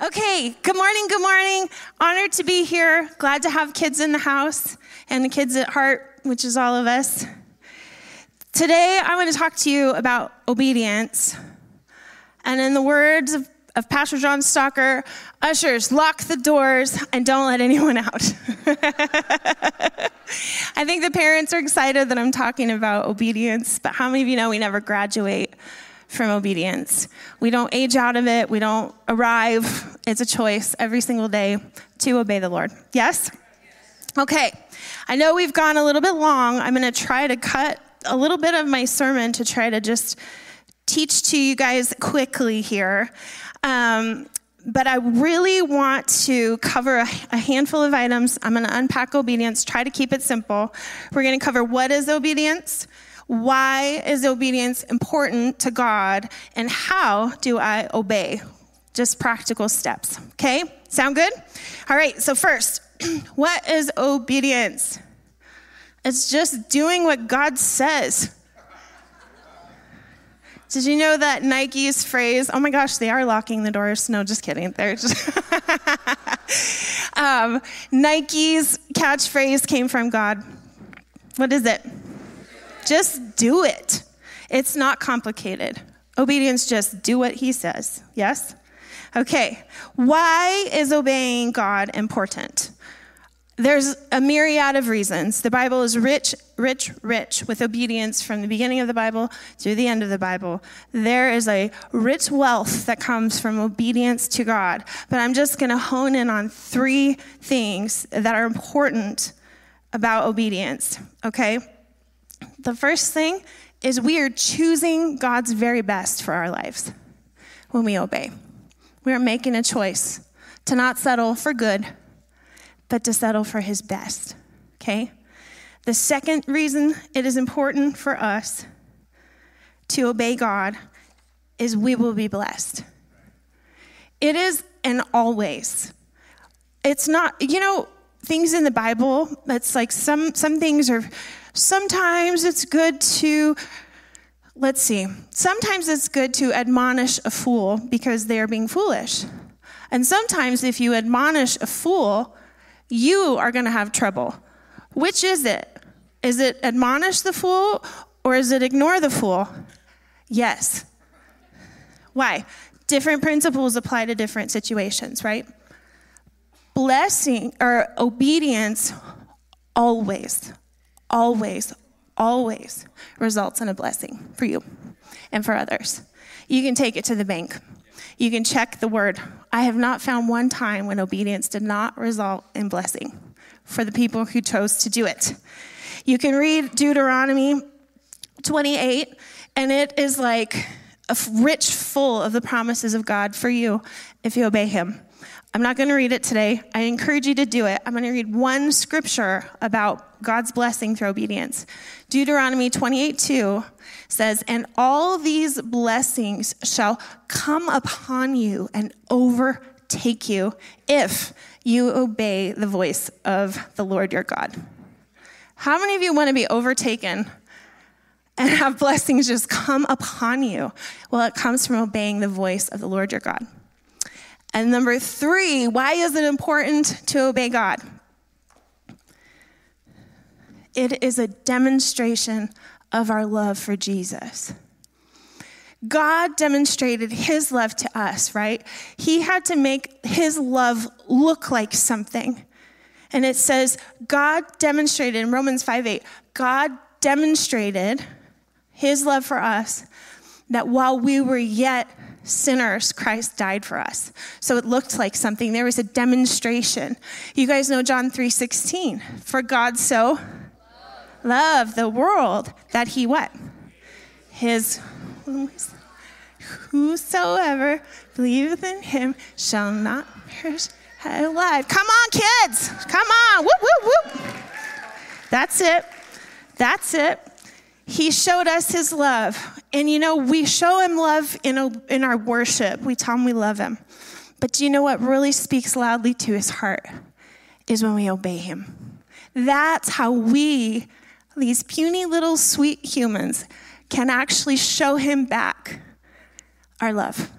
Okay, good morning, good morning. Honored to be here. Glad to have kids in the house and the kids at heart, which is all of us. Today, I want to talk to you about obedience. And in the words of, of Pastor John Stalker, ushers, lock the doors and don't let anyone out. I think the parents are excited that I'm talking about obedience, but how many of you know we never graduate from obedience. We don't age out of it, we don't arrive. It's a choice every single day to obey the Lord. Yes? Okay, I know we've gone a little bit long. I'm going to try to cut a little bit of my sermon to try to just teach to you guys quickly here. Um, but I really want to cover a, a handful of items. I'm going to unpack obedience, try to keep it simple. We're going to cover what is obedience, why is obedience important to God? And how do I obey? Just practical steps. Okay? Sound good? All right, so first, what is obedience? It's just doing what God says. Did you know that Nike's phrase, oh my gosh, they are locking the doors? No, just kidding. They're just. um, Nike's catchphrase came from God. What is it? Just do it. It's not complicated. Obedience, just do what he says. Yes? Okay. Why is obeying God important? There's a myriad of reasons. The Bible is rich, rich, rich with obedience from the beginning of the Bible to the end of the Bible. There is a rich wealth that comes from obedience to God. But I'm just going to hone in on three things that are important about obedience, okay? The first thing is we are choosing God's very best for our lives when we obey. We are making a choice to not settle for good, but to settle for His best. Okay? The second reason it is important for us to obey God is we will be blessed. It is and always. It's not, you know, things in the Bible, it's like some some things are Sometimes it's good to, let's see, sometimes it's good to admonish a fool because they are being foolish. And sometimes if you admonish a fool, you are going to have trouble. Which is it? Is it admonish the fool or is it ignore the fool? Yes. Why? Different principles apply to different situations, right? Blessing or obedience always, always, always results in a blessing for you and for others. You can take it to the bank. You can check the word. I have not found one time when obedience did not result in blessing for the people who chose to do it. You can read Deuteronomy 28, and it is like a rich full of the promises of God for you if you obey Him. I'm not going to read it today. I encourage you to do it. I'm going to read one scripture about God's blessing through obedience. Deuteronomy 28 2 says, And all these blessings shall come upon you and overtake you if you obey the voice of the Lord your God. How many of you want to be overtaken and have blessings just come upon you? Well, it comes from obeying the voice of the Lord your God. And number three, why is it important to obey God? It is a demonstration of our love for Jesus. God demonstrated his love to us, right? He had to make his love look like something. And it says, God demonstrated in Romans 5 8, God demonstrated his love for us that while we were yet sinners, Christ died for us. So it looked like something. There was a demonstration. You guys know John 3:16. For God so loved the world that he what? His whosoever believeth in him shall not perish alive. Come on, kids. Come on. Whoop, whoop, whoop. That's it. That's it. He showed us his love. And you know, we show him love in, a, in our worship. We tell him we love him. But do you know what really speaks loudly to his heart? Is when we obey him. That's how we, these puny little sweet humans, can actually show him back our love.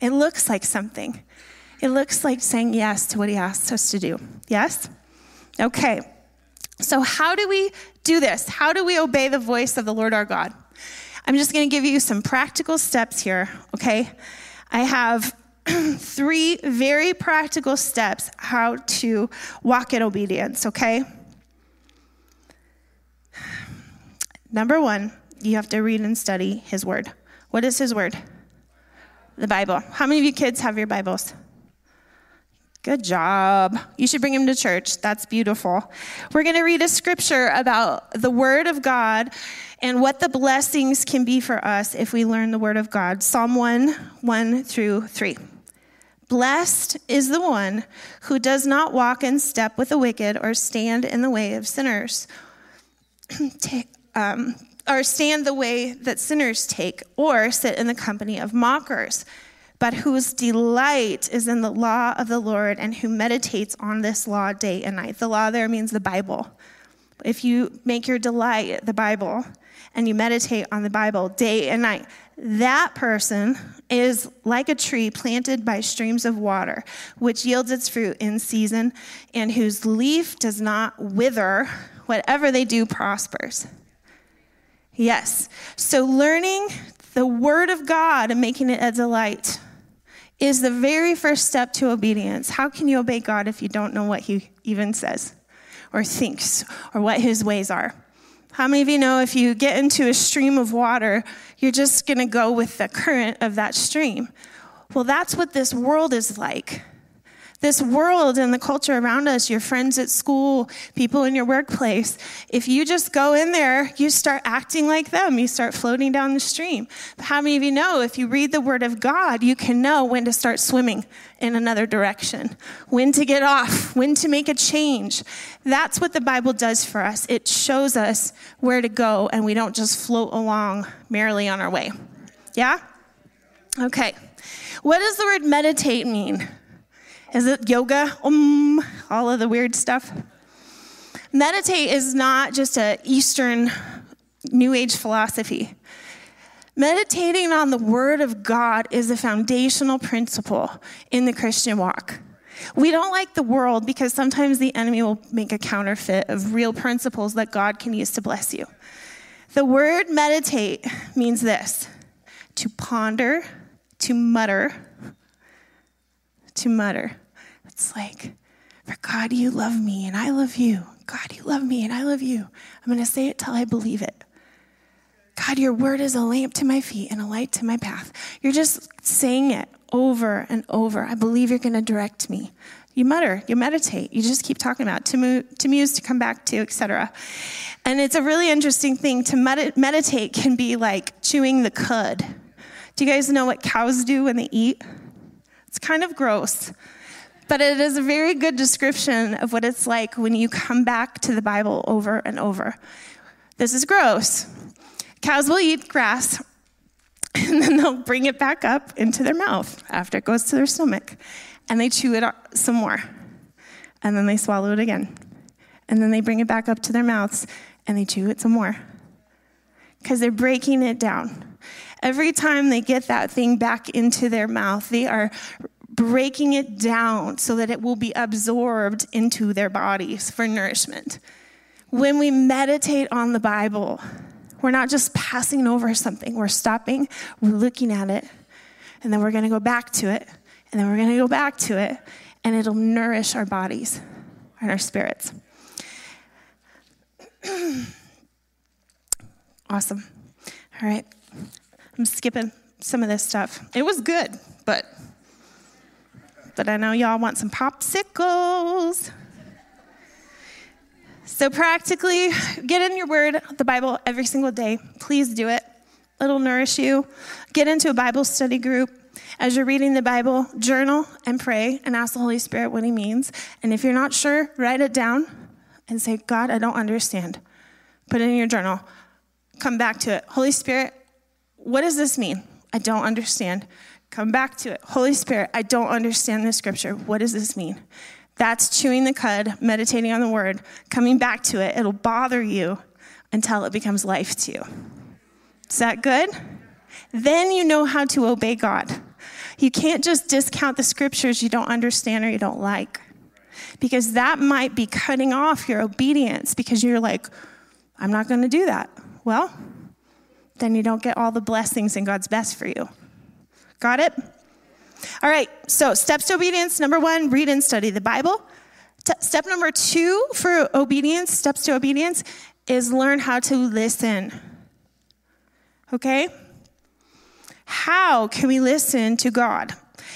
It looks like something. It looks like saying yes to what He asks us to do. Yes? Okay. So, how do we do this? How do we obey the voice of the Lord our God? I'm just going to give you some practical steps here, okay? I have three very practical steps how to walk in obedience, okay? Number one, you have to read and study His Word. What is His Word? The Bible. How many of you kids have your Bibles? Good job. You should bring him to church. That's beautiful. We're going to read a scripture about the Word of God and what the blessings can be for us if we learn the Word of God. Psalm 1 1 through 3. Blessed is the one who does not walk in step with the wicked or stand in the way of sinners, um, or stand the way that sinners take, or sit in the company of mockers but whose delight is in the law of the Lord and who meditates on this law day and night. The law there means the Bible. If you make your delight the Bible and you meditate on the Bible day and night, that person is like a tree planted by streams of water, which yields its fruit in season and whose leaf does not wither. Whatever they do prospers. Yes. So learning the Word of God and making it a delight is the very first step to obedience. How can you obey God if you don't know what He even says or thinks or what His ways are? How many of you know if you get into a stream of water, you're just going to go with the current of that stream? Well, that's what this world is like this world and the culture around us, your friends at school, people in your workplace, if you just go in there, you start acting like them. You start floating down the stream. How many of you know if you read the Word of God, you can know when to start swimming in another direction, when to get off, when to make a change? That's what the Bible does for us. It shows us where to go, and we don't just float along merrily on our way. Yeah? Okay. What does the word meditate mean? Is it yoga? Um, all of the weird stuff. Meditate is not just a Eastern New Age philosophy. Meditating on the Word of God is a foundational principle in the Christian walk. We don't like the world because sometimes the enemy will make a counterfeit of real principles that God can use to bless you. The word meditate means this to ponder, to mutter, to mutter. It's like, for God, you love me and I love you. God, you love me and I love you. I'm going to say it till I believe it. God, your word is a lamp to my feet and a light to my path. You're just saying it over and over. I believe you're going to direct me. You mutter, you meditate, you just keep talking about to, move, to muse, to come back to, etc. And it's a really interesting thing. To med- meditate can be like chewing the cud. Do you guys know what cows do when they eat? It's kind of gross. But it is a very good description of what it's like when you come back to the Bible over and over. This is gross. Cows will eat grass and then they'll bring it back up into their mouth after it goes to their stomach. And they chew it some more. And then they swallow it again. And then they bring it back up to their mouths and they chew it some more. Because they're breaking it down. Every time they get that thing back into their mouth, they are breaking it down so that it will be absorbed into their bodies for nourishment. When we meditate on the Bible, we're not just passing over something, we're stopping, we're looking at it, and then we're going to go back to it, and then we're going to go back to it, and it'll nourish our bodies and our spirits. awesome. All right. I'm skipping some of this stuff. It was good, but but I know y'all want some popsicles. So, practically, get in your word, the Bible, every single day. Please do it. It'll nourish you. Get into a Bible study group. As you're reading the Bible, journal and pray and ask the Holy Spirit what He means. And if you're not sure, write it down and say, God, I don't understand. Put it in your journal. Come back to it. Holy Spirit, what does this mean? I don't understand. Come back to it. Holy Spirit, I don't understand this scripture. What does this mean? That's chewing the cud, meditating on the word, coming back to it. It'll bother you until it becomes life to you. Is that good? Then you know how to obey God. You can't just discount the scriptures you don't understand or you don't like, because that might be cutting off your obedience because you're like, I'm not going to do that. Well, then you don't get all the blessings and God's best for you. Got it? All right, so steps to obedience number one, read and study the Bible. T- step number two for obedience, steps to obedience, is learn how to listen. Okay? How can we listen to God?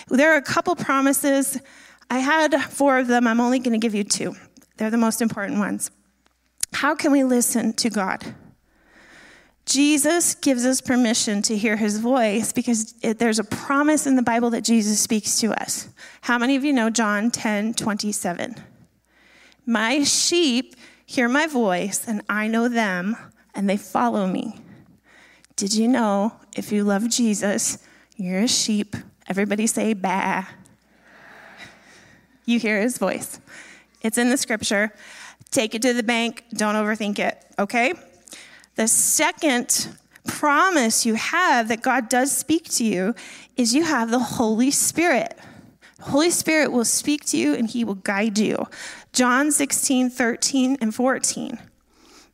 There are a couple promises. I had four of them. I'm only going to give you two. They're the most important ones. How can we listen to God? Jesus gives us permission to hear his voice because it, there's a promise in the Bible that Jesus speaks to us. How many of you know John 10 27? My sheep hear my voice, and I know them, and they follow me. Did you know if you love Jesus, you're a sheep? Everybody say, bah. You hear his voice. It's in the scripture. Take it to the bank. Don't overthink it, okay? The second promise you have that God does speak to you is you have the Holy Spirit. The Holy Spirit will speak to you and he will guide you. John 16, 13, and 14.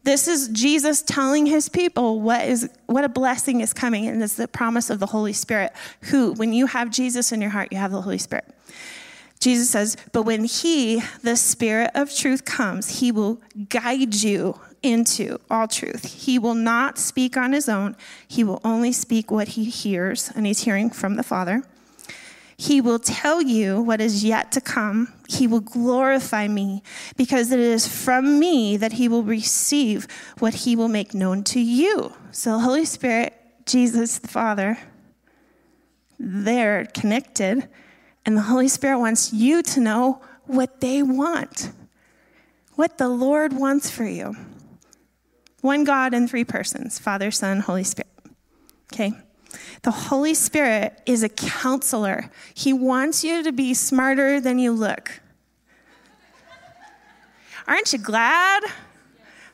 This is Jesus telling his people what is what a blessing is coming, and it's the promise of the Holy Spirit, who, when you have Jesus in your heart, you have the Holy Spirit. Jesus says, But when he, the Spirit of truth, comes, he will guide you into all truth. He will not speak on his own, he will only speak what he hears, and he's hearing from the Father. He will tell you what is yet to come. He will glorify me because it is from me that he will receive what he will make known to you. So, Holy Spirit, Jesus the Father, they're connected, and the Holy Spirit wants you to know what they want, what the Lord wants for you. One God in three persons Father, Son, Holy Spirit. Okay? The Holy Spirit is a counselor. He wants you to be smarter than you look. Aren't you glad?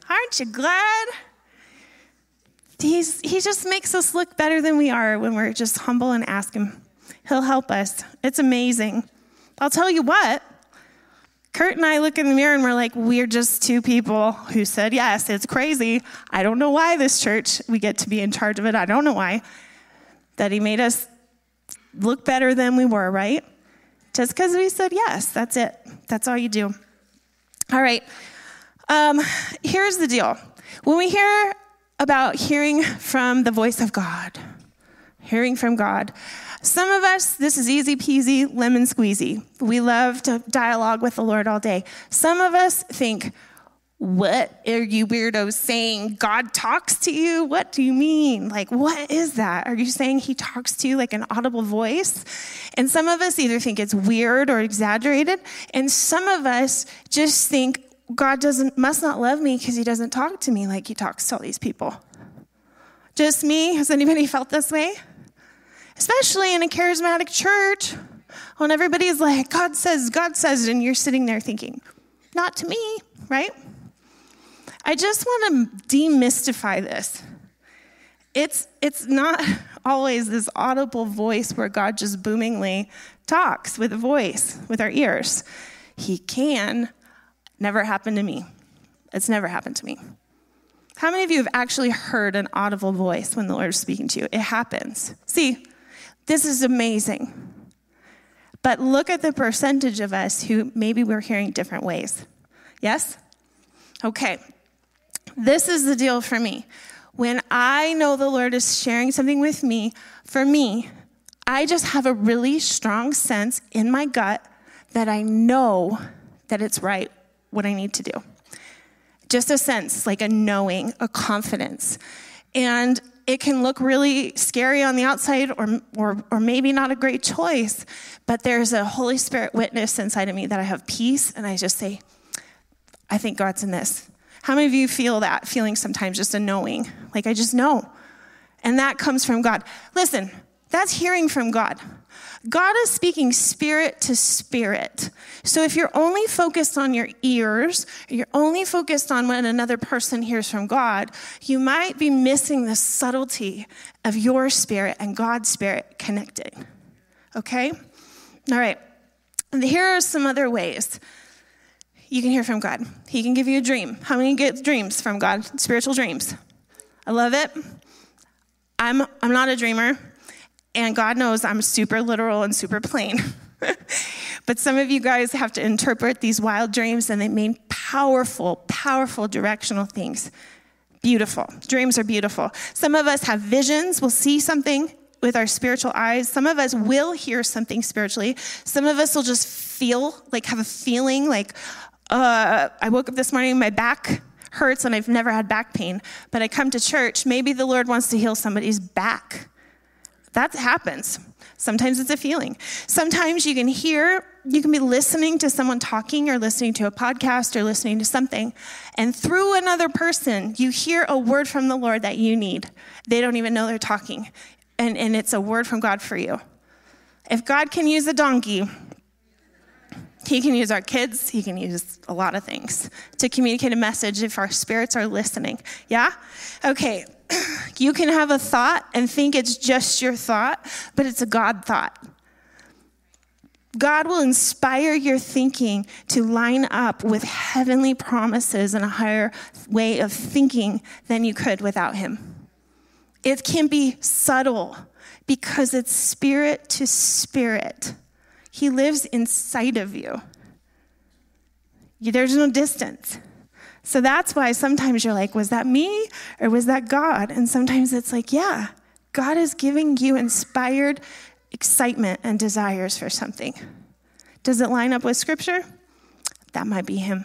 Aren't you glad? He's, he just makes us look better than we are when we're just humble and ask Him. He'll help us. It's amazing. I'll tell you what, Kurt and I look in the mirror and we're like, we're just two people who said yes. It's crazy. I don't know why this church, we get to be in charge of it. I don't know why. That he made us look better than we were, right? Just because we said yes. That's it. That's all you do. All right. Um, here's the deal when we hear about hearing from the voice of God, hearing from God, some of us, this is easy peasy, lemon squeezy. We love to dialogue with the Lord all day. Some of us think, what are you weirdos saying? God talks to you? What do you mean? Like, what is that? Are you saying he talks to you like an audible voice? And some of us either think it's weird or exaggerated, and some of us just think God doesn't must not love me because he doesn't talk to me like he talks to all these people. Just me? Has anybody felt this way? Especially in a charismatic church, when everybody's like, God says, God says, and you're sitting there thinking, not to me, right? I just want to demystify this. It's, it's not always this audible voice where God just boomingly talks with a voice, with our ears. He can. Never happened to me. It's never happened to me. How many of you have actually heard an audible voice when the Lord is speaking to you? It happens. See, this is amazing. But look at the percentage of us who maybe we're hearing different ways. Yes? Okay. This is the deal for me. When I know the Lord is sharing something with me, for me, I just have a really strong sense in my gut that I know that it's right what I need to do. Just a sense, like a knowing, a confidence. And it can look really scary on the outside or, or, or maybe not a great choice, but there's a Holy Spirit witness inside of me that I have peace and I just say, I think God's in this. How many of you feel that feeling sometimes, just a knowing? Like, I just know. And that comes from God. Listen, that's hearing from God. God is speaking spirit to spirit. So if you're only focused on your ears, you're only focused on when another person hears from God, you might be missing the subtlety of your spirit and God's spirit connecting. okay? All right. And here are some other ways you can hear from God. He can give you a dream. How many get dreams from God? Spiritual dreams. I love it. I'm, I'm not a dreamer, and God knows I'm super literal and super plain. but some of you guys have to interpret these wild dreams, and they mean powerful, powerful directional things. Beautiful. Dreams are beautiful. Some of us have visions, we'll see something with our spiritual eyes. Some of us will hear something spiritually. Some of us will just feel, like have a feeling like, uh, I woke up this morning, my back hurts, and I've never had back pain. But I come to church, maybe the Lord wants to heal somebody's back. That happens. Sometimes it's a feeling. Sometimes you can hear, you can be listening to someone talking or listening to a podcast or listening to something, and through another person, you hear a word from the Lord that you need. They don't even know they're talking, and, and it's a word from God for you. If God can use a donkey, he can use our kids, he can use a lot of things to communicate a message if our spirits are listening. Yeah? Okay. You can have a thought and think it's just your thought, but it's a God thought. God will inspire your thinking to line up with heavenly promises and a higher way of thinking than you could without Him. It can be subtle because it's spirit to spirit. He lives inside of you. There's no distance. So that's why sometimes you're like, was that me or was that God? And sometimes it's like, yeah, God is giving you inspired excitement and desires for something. Does it line up with scripture? That might be Him.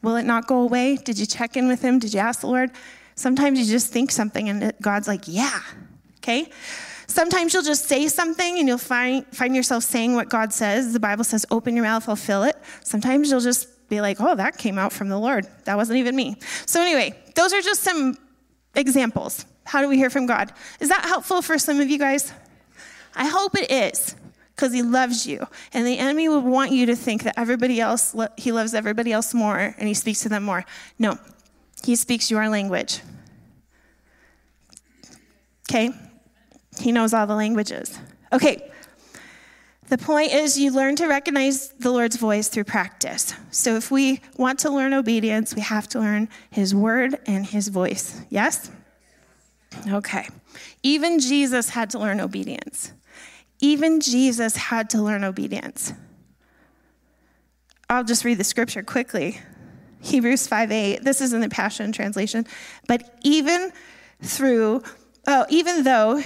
Will it not go away? Did you check in with Him? Did you ask the Lord? Sometimes you just think something and God's like, yeah. Okay? Sometimes you'll just say something and you'll find, find yourself saying what God says. The Bible says, open your mouth, I'll fill it. Sometimes you'll just be like, oh, that came out from the Lord. That wasn't even me. So, anyway, those are just some examples. How do we hear from God? Is that helpful for some of you guys? I hope it is because he loves you. And the enemy would want you to think that everybody else, he loves everybody else more and he speaks to them more. No, he speaks your language. Okay? He knows all the languages. Okay. The point is, you learn to recognize the Lord's voice through practice. So, if we want to learn obedience, we have to learn His word and His voice. Yes? Okay. Even Jesus had to learn obedience. Even Jesus had to learn obedience. I'll just read the scripture quickly. Hebrews 5 8. This is in the Passion Translation. But even through Oh, even though,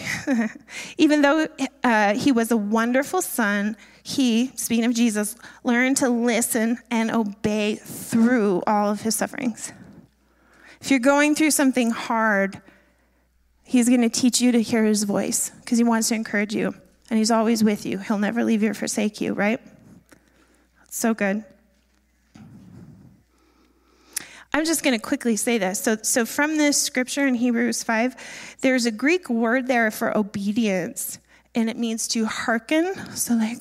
even though uh, he was a wonderful son, he, speaking of Jesus, learned to listen and obey through all of his sufferings. If you're going through something hard, he's going to teach you to hear his voice because he wants to encourage you and he's always with you. He'll never leave you or forsake you, right? So good. I'm just going to quickly say this. So, so, from this scripture in Hebrews 5, there's a Greek word there for obedience, and it means to hearken. So, like,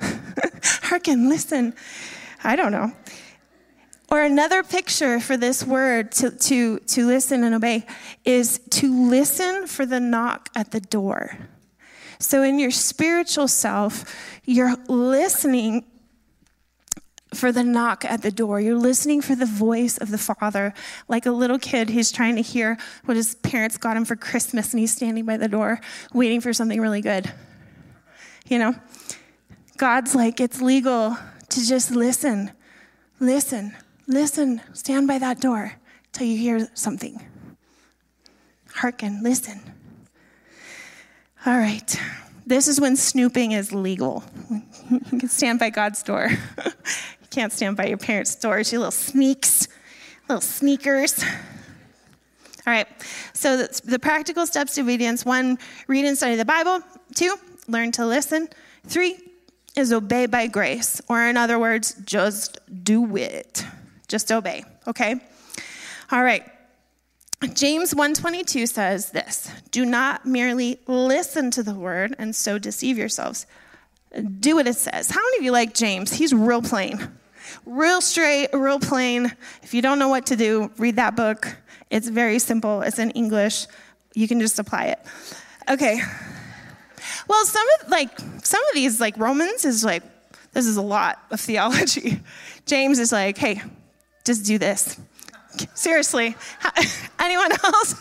hearken, listen. I don't know. Or another picture for this word to, to, to listen and obey is to listen for the knock at the door. So, in your spiritual self, you're listening for the knock at the door. You're listening for the voice of the Father, like a little kid who's trying to hear what his parents got him for Christmas and he's standing by the door waiting for something really good. You know? God's like, it's legal to just listen. Listen. Listen. Stand by that door till you hear something. Hearken. Listen. All right. This is when snooping is legal. You can stand by God's door. Can't stand by your parents' doors, you little sneaks, little sneakers. All right, so the, the practical steps to obedience one, read and study the Bible. Two, learn to listen. Three, is obey by grace, or in other words, just do it. Just obey, okay? All right. James 122 says this, do not merely listen to the word and so deceive yourselves. Do what it says. How many of you like James? He's real plain. Real straight, real plain. If you don't know what to do, read that book. It's very simple, it's in English. You can just apply it. Okay. Well, some of like some of these like Romans is like this is a lot of theology. James is like, hey, just do this. Seriously, anyone else?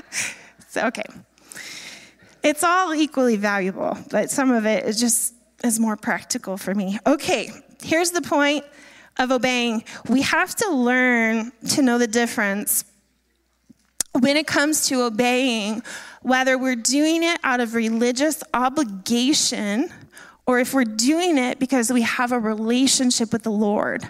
so okay, it's all equally valuable, but some of it is just is more practical for me. Okay, here's the point of obeying. We have to learn to know the difference when it comes to obeying, whether we're doing it out of religious obligation or if we're doing it because we have a relationship with the Lord.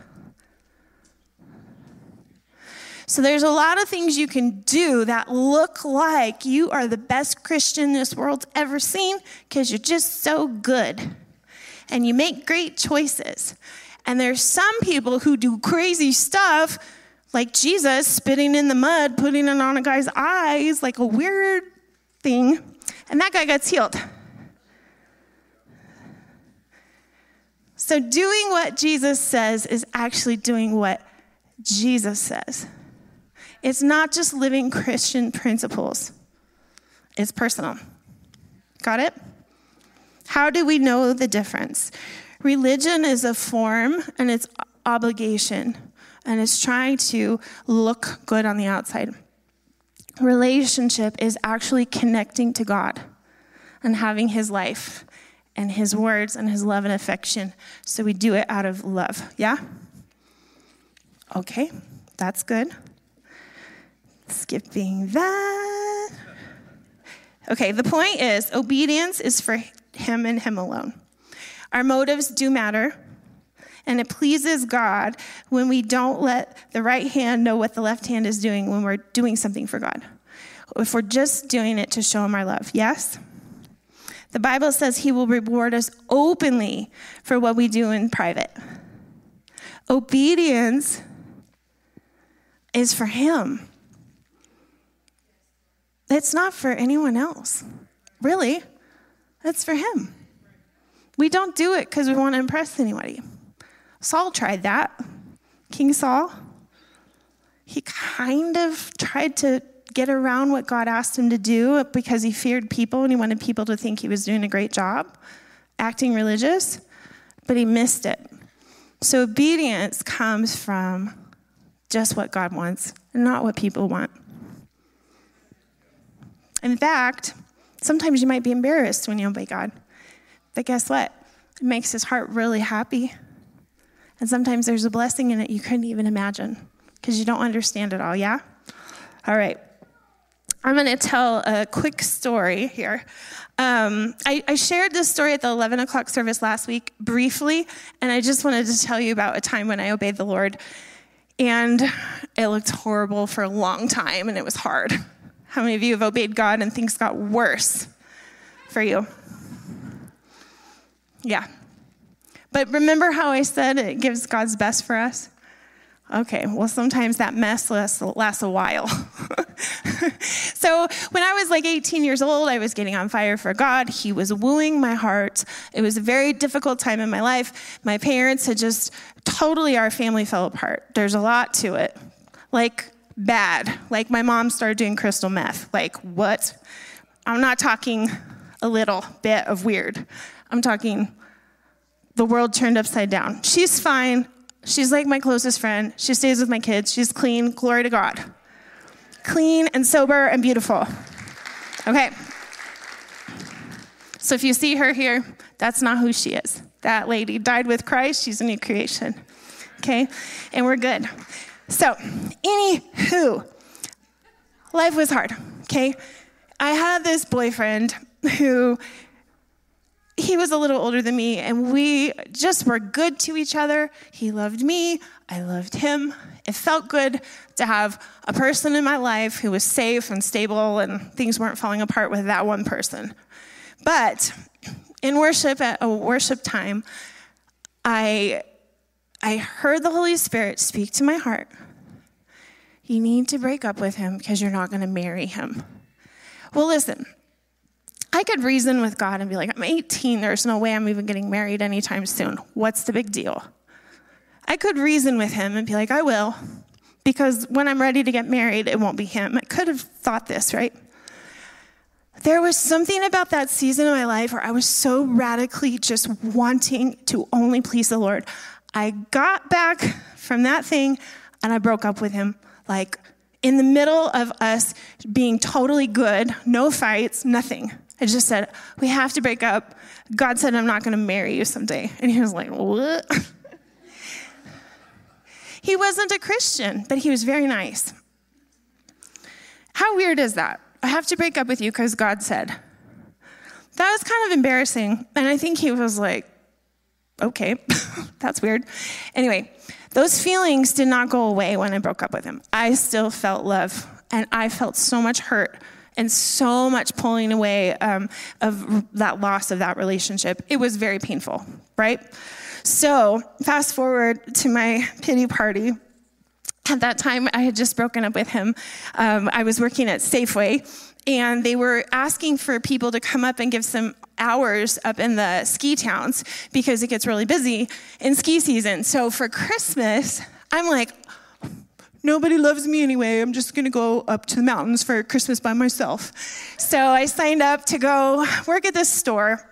So there's a lot of things you can do that look like you are the best Christian this world's ever seen because you're just so good. And you make great choices. And there's some people who do crazy stuff like Jesus spitting in the mud, putting it on a guy's eyes, like a weird thing, and that guy gets healed. So, doing what Jesus says is actually doing what Jesus says. It's not just living Christian principles, it's personal. Got it? How do we know the difference? Religion is a form and it's obligation and it's trying to look good on the outside. Relationship is actually connecting to God and having His life and His words and His love and affection. So we do it out of love. Yeah? Okay, that's good. Skipping that. Okay, the point is obedience is for Him and Him alone. Our motives do matter. And it pleases God when we don't let the right hand know what the left hand is doing when we're doing something for God. If we're just doing it to show Him our love. Yes? The Bible says He will reward us openly for what we do in private. Obedience is for Him, it's not for anyone else. Really, it's for Him. We don't do it because we want to impress anybody. Saul tried that. King Saul. He kind of tried to get around what God asked him to do because he feared people and he wanted people to think he was doing a great job acting religious, but he missed it. So obedience comes from just what God wants not what people want. In fact, sometimes you might be embarrassed when you obey God. But guess what? It makes his heart really happy. And sometimes there's a blessing in it you couldn't even imagine because you don't understand it all, yeah? All right. I'm going to tell a quick story here. Um, I, I, shared this story at the 11 o'clock service last week briefly, and I just wanted to tell you about a time when I obeyed the Lord. And it looked horrible for a long time, and it was hard. How many of you have obeyed God and things got worse for you? Yeah, but remember how I said it gives God's best for us? Okay, well, sometimes that mess lasts, lasts a while. so, when I was like 18 years old, I was getting on fire for God. He was wooing my heart. It was a very difficult time in my life. My parents had just totally, our family fell apart. There's a lot to it. Like, bad. Like, my mom started doing crystal meth. Like, what? I'm not talking a little bit of weird, I'm talking the world turned upside down. She's fine. She's like my closest friend. She stays with my kids. She's clean. Glory to God. Clean and sober and beautiful. Okay. So if you see her here, that's not who she is. That lady died with Christ. She's a new creation. Okay? And we're good. So, anywho, life was hard. Okay? I had this boyfriend who he was a little older than me, and we just were good to each other. He loved me, I loved him. It felt good to have a person in my life who was safe and stable, and things weren't falling apart with that one person. But in worship, at a worship time, I, I heard the Holy Spirit speak to my heart. You need to break up with him because you're not going to marry him. Well, listen, I could reason with God and be like, I'm 18, there's no way I'm even getting married anytime soon. What's the big deal? I could reason with him and be like, I will, because when I'm ready to get married, it won't be him. I could have thought this, right? there was something about that season of my life where I was so radically just wanting to only please the Lord. I got back from that thing and I broke up with him. Like in the middle of us being totally good, no fights, nothing. I just said, We have to break up. God said, I'm not going to marry you someday. And he was like, What? he wasn't a Christian, but he was very nice. How weird is that? I have to break up with you because God said. That was kind of embarrassing. And I think he was like, okay, that's weird. Anyway, those feelings did not go away when I broke up with him. I still felt love, and I felt so much hurt and so much pulling away um, of that loss of that relationship. It was very painful, right? So, fast forward to my pity party. At that time, I had just broken up with him. Um, I was working at Safeway, and they were asking for people to come up and give some hours up in the ski towns because it gets really busy in ski season. So for Christmas, I'm like, nobody loves me anyway. I'm just going to go up to the mountains for Christmas by myself. So I signed up to go work at this store.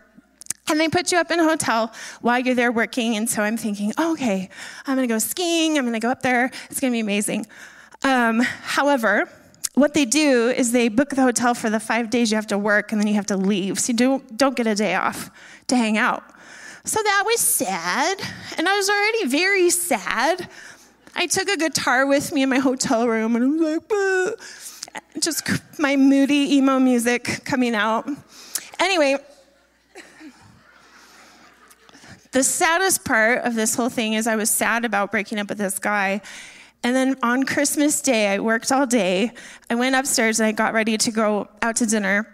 And they put you up in a hotel while you're there working. And so I'm thinking, oh, okay, I'm going to go skiing. I'm going to go up there. It's going to be amazing. Um, however, what they do is they book the hotel for the five days you have to work and then you have to leave. So you don't, don't get a day off to hang out. So that was sad. And I was already very sad. I took a guitar with me in my hotel room and I was like, Bleh. just my moody emo music coming out. Anyway, the saddest part of this whole thing is I was sad about breaking up with this guy and then on Christmas Day, I worked all day. I went upstairs and I got ready to go out to dinner.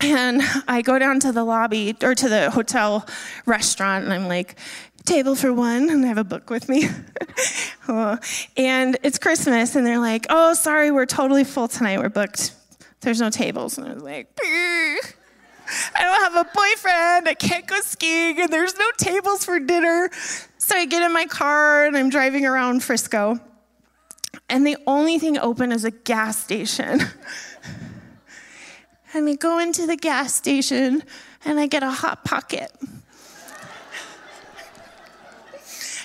And I go down to the lobby or to the hotel restaurant, and I'm like, table for one, and I have a book with me. and it's Christmas, and they're like, oh, sorry, we're totally full tonight. We're booked. There's no tables. And I was like, I don't have a boyfriend. I can't go skiing, and there's no tables for dinner. So I get in my car and I'm driving around Frisco and the only thing open is a gas station. and we go into the gas station, and I get a Hot Pocket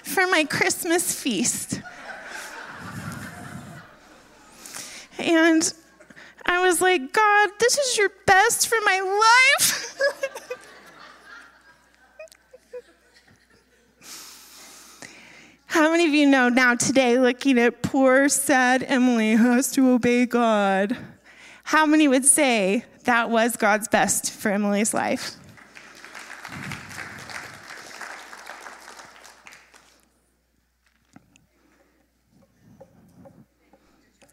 for my Christmas feast. And I was like, God, this is your best for my life. How many of you know now today, looking at poor, sad Emily who has to obey God? How many would say that was God's best for Emily's life?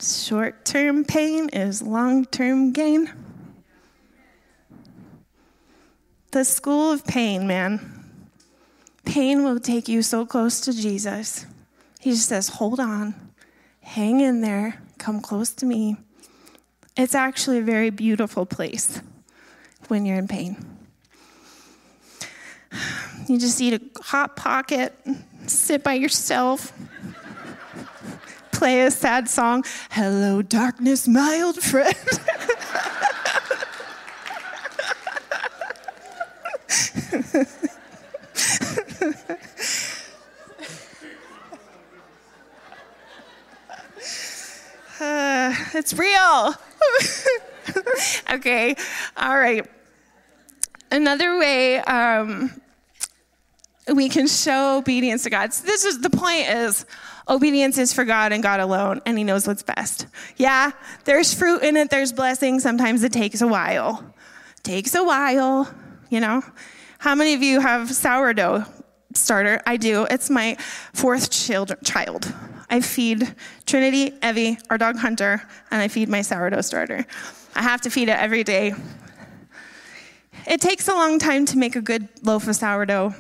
Short term pain is long term gain. The school of pain, man. Pain will take you so close to Jesus. He just says, Hold on, hang in there, come close to me. It's actually a very beautiful place when you're in pain. You just eat a hot pocket, sit by yourself, play a sad song. Hello, darkness, my old friend. uh, it's real. okay, all right. Another way um, we can show obedience to God. So this is the point is obedience is for God and God alone, and He knows what's best. Yeah, there's fruit in it, there's blessing. Sometimes it takes a while. Takes a while, you know. How many of you have sourdough starter? I do. It's my fourth child. I feed Trinity, Evie, our dog Hunter, and I feed my sourdough starter. I have to feed it every day. It takes a long time to make a good loaf of sourdough.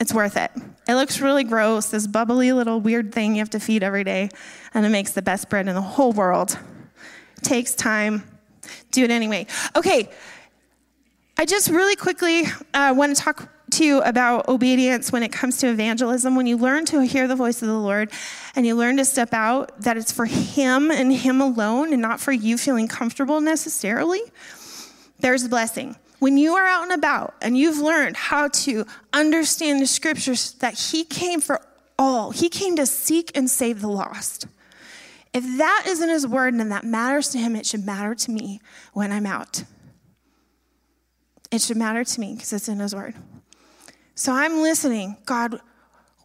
It's worth it. It looks really gross, this bubbly little weird thing you have to feed every day, and it makes the best bread in the whole world. It takes time. Do it anyway. Okay, I just really quickly uh, want to talk to you about obedience when it comes to evangelism. When you learn to hear the voice of the Lord and you learn to step out, that it's for Him and Him alone and not for you feeling comfortable necessarily, there's a blessing. When you are out and about and you've learned how to understand the scriptures that He came for all, He came to seek and save the lost. If that isn't His word and that matters to Him, it should matter to me when I'm out. It should matter to me because it's in His word. So I'm listening. God,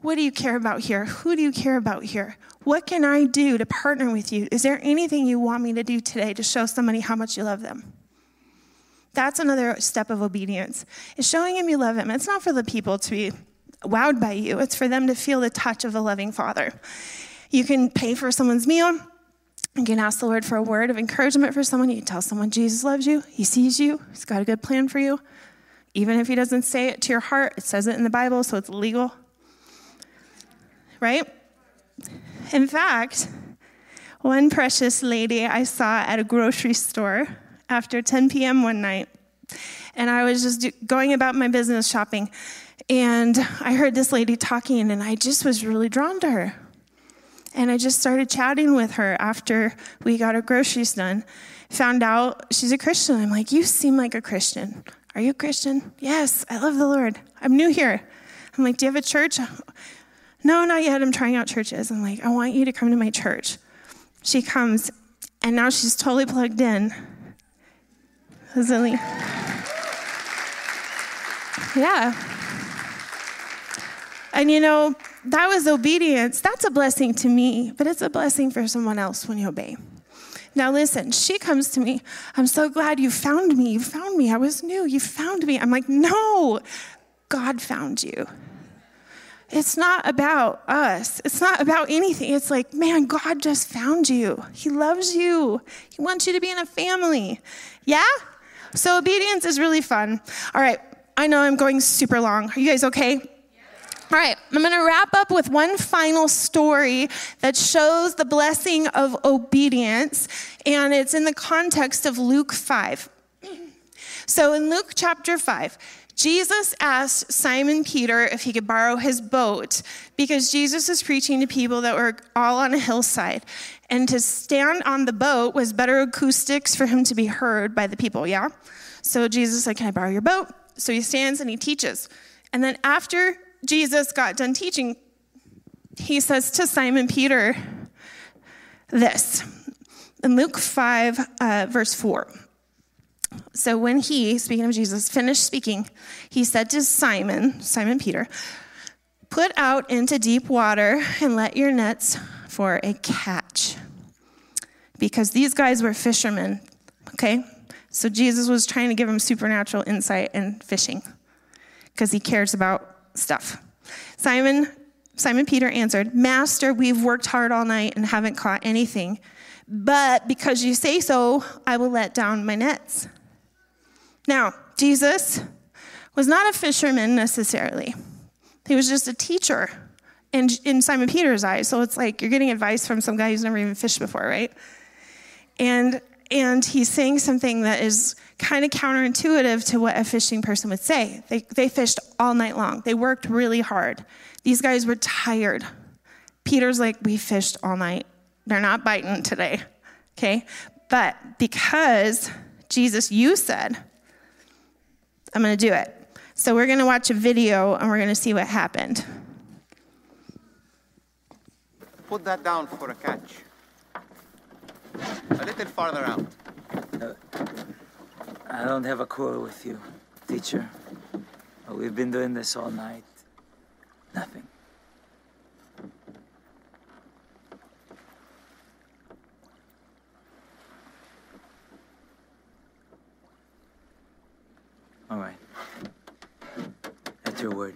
what do you care about here? Who do you care about here? What can I do to partner with you? Is there anything you want me to do today to show somebody how much you love them? That's another step of obedience. Is showing him you love him. It's not for the people to be wowed by you. It's for them to feel the touch of a loving father. You can pay for someone's meal. You can ask the Lord for a word of encouragement for someone. You can tell someone Jesus loves you. He sees you. He's got a good plan for you. Even if he doesn't say it to your heart, it says it in the Bible, so it's legal. Right? In fact, one precious lady I saw at a grocery store after 10 p.m. one night, and I was just going about my business shopping, and I heard this lady talking, and I just was really drawn to her. And I just started chatting with her after we got our groceries done. Found out she's a Christian. I'm like, You seem like a Christian. Are you a Christian? Yes, I love the Lord. I'm new here. I'm like, Do you have a church? No, not yet. I'm trying out churches. I'm like, I want you to come to my church. She comes, and now she's totally plugged in. Isn't Yeah. And you know, that was obedience. That's a blessing to me, but it's a blessing for someone else when you obey. Now, listen, she comes to me. I'm so glad you found me. You found me. I was new. You found me. I'm like, no, God found you. It's not about us. It's not about anything. It's like, man, God just found you. He loves you. He wants you to be in a family. Yeah? So obedience is really fun. All right. I know I'm going super long. Are you guys okay? All right, I'm going to wrap up with one final story that shows the blessing of obedience, and it's in the context of Luke 5. So in Luke chapter 5, Jesus asked Simon Peter if he could borrow his boat because Jesus was preaching to people that were all on a hillside. And to stand on the boat was better acoustics for him to be heard by the people, yeah? So Jesus said, Can I borrow your boat? So he stands and he teaches. And then after Jesus got done teaching, he says to Simon Peter this in Luke 5, uh, verse 4. So when he, speaking of Jesus, finished speaking, he said to Simon, Simon Peter, Put out into deep water and let your nets for a catch. Because these guys were fishermen, okay? So Jesus was trying to give them supernatural insight in fishing because he cares about stuff. Simon, Simon Peter answered, Master, we've worked hard all night and haven't caught anything. But because you say so, I will let down my nets. Now, Jesus was not a fisherman necessarily, he was just a teacher in, in Simon Peter's eyes. So it's like you're getting advice from some guy who's never even fished before, right? And and he's saying something that is kind of counterintuitive to what a fishing person would say. They, they fished all night long, they worked really hard. These guys were tired. Peter's like, We fished all night. They're not biting today. Okay? But because Jesus, you said, I'm to do it. So we're to watch a video and we're to see what happened. Put that down for a catch. A little farther out. Uh, I don't have a quarrel with you, teacher. We've been doing this all night. Nothing. All right. That's your word.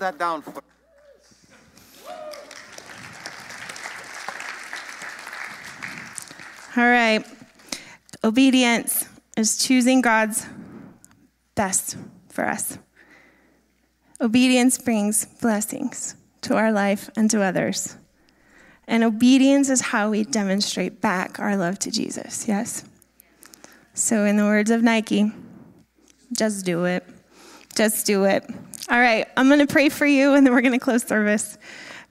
That down for. All right. Obedience is choosing God's best for us. Obedience brings blessings to our life and to others. And obedience is how we demonstrate back our love to Jesus, yes? So, in the words of Nike, just do it. Just do it. All right, I'm going to pray for you and then we're going to close service.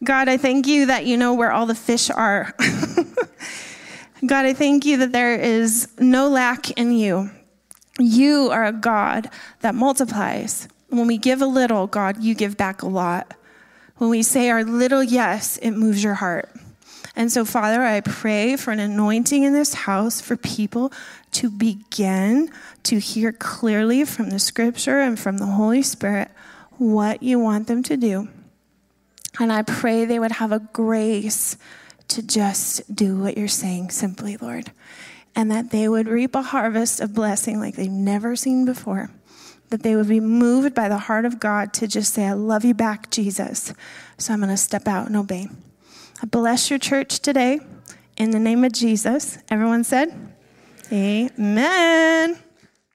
God, I thank you that you know where all the fish are. God, I thank you that there is no lack in you. You are a God that multiplies. When we give a little, God, you give back a lot. When we say our little yes, it moves your heart. And so, Father, I pray for an anointing in this house for people to begin to hear clearly from the scripture and from the Holy Spirit what you want them to do. And I pray they would have a grace to just do what you're saying simply, Lord. And that they would reap a harvest of blessing like they've never seen before. That they would be moved by the heart of God to just say, I love you back, Jesus. So I'm going to step out and obey. I bless your church today in the name of Jesus. Everyone said, Amen.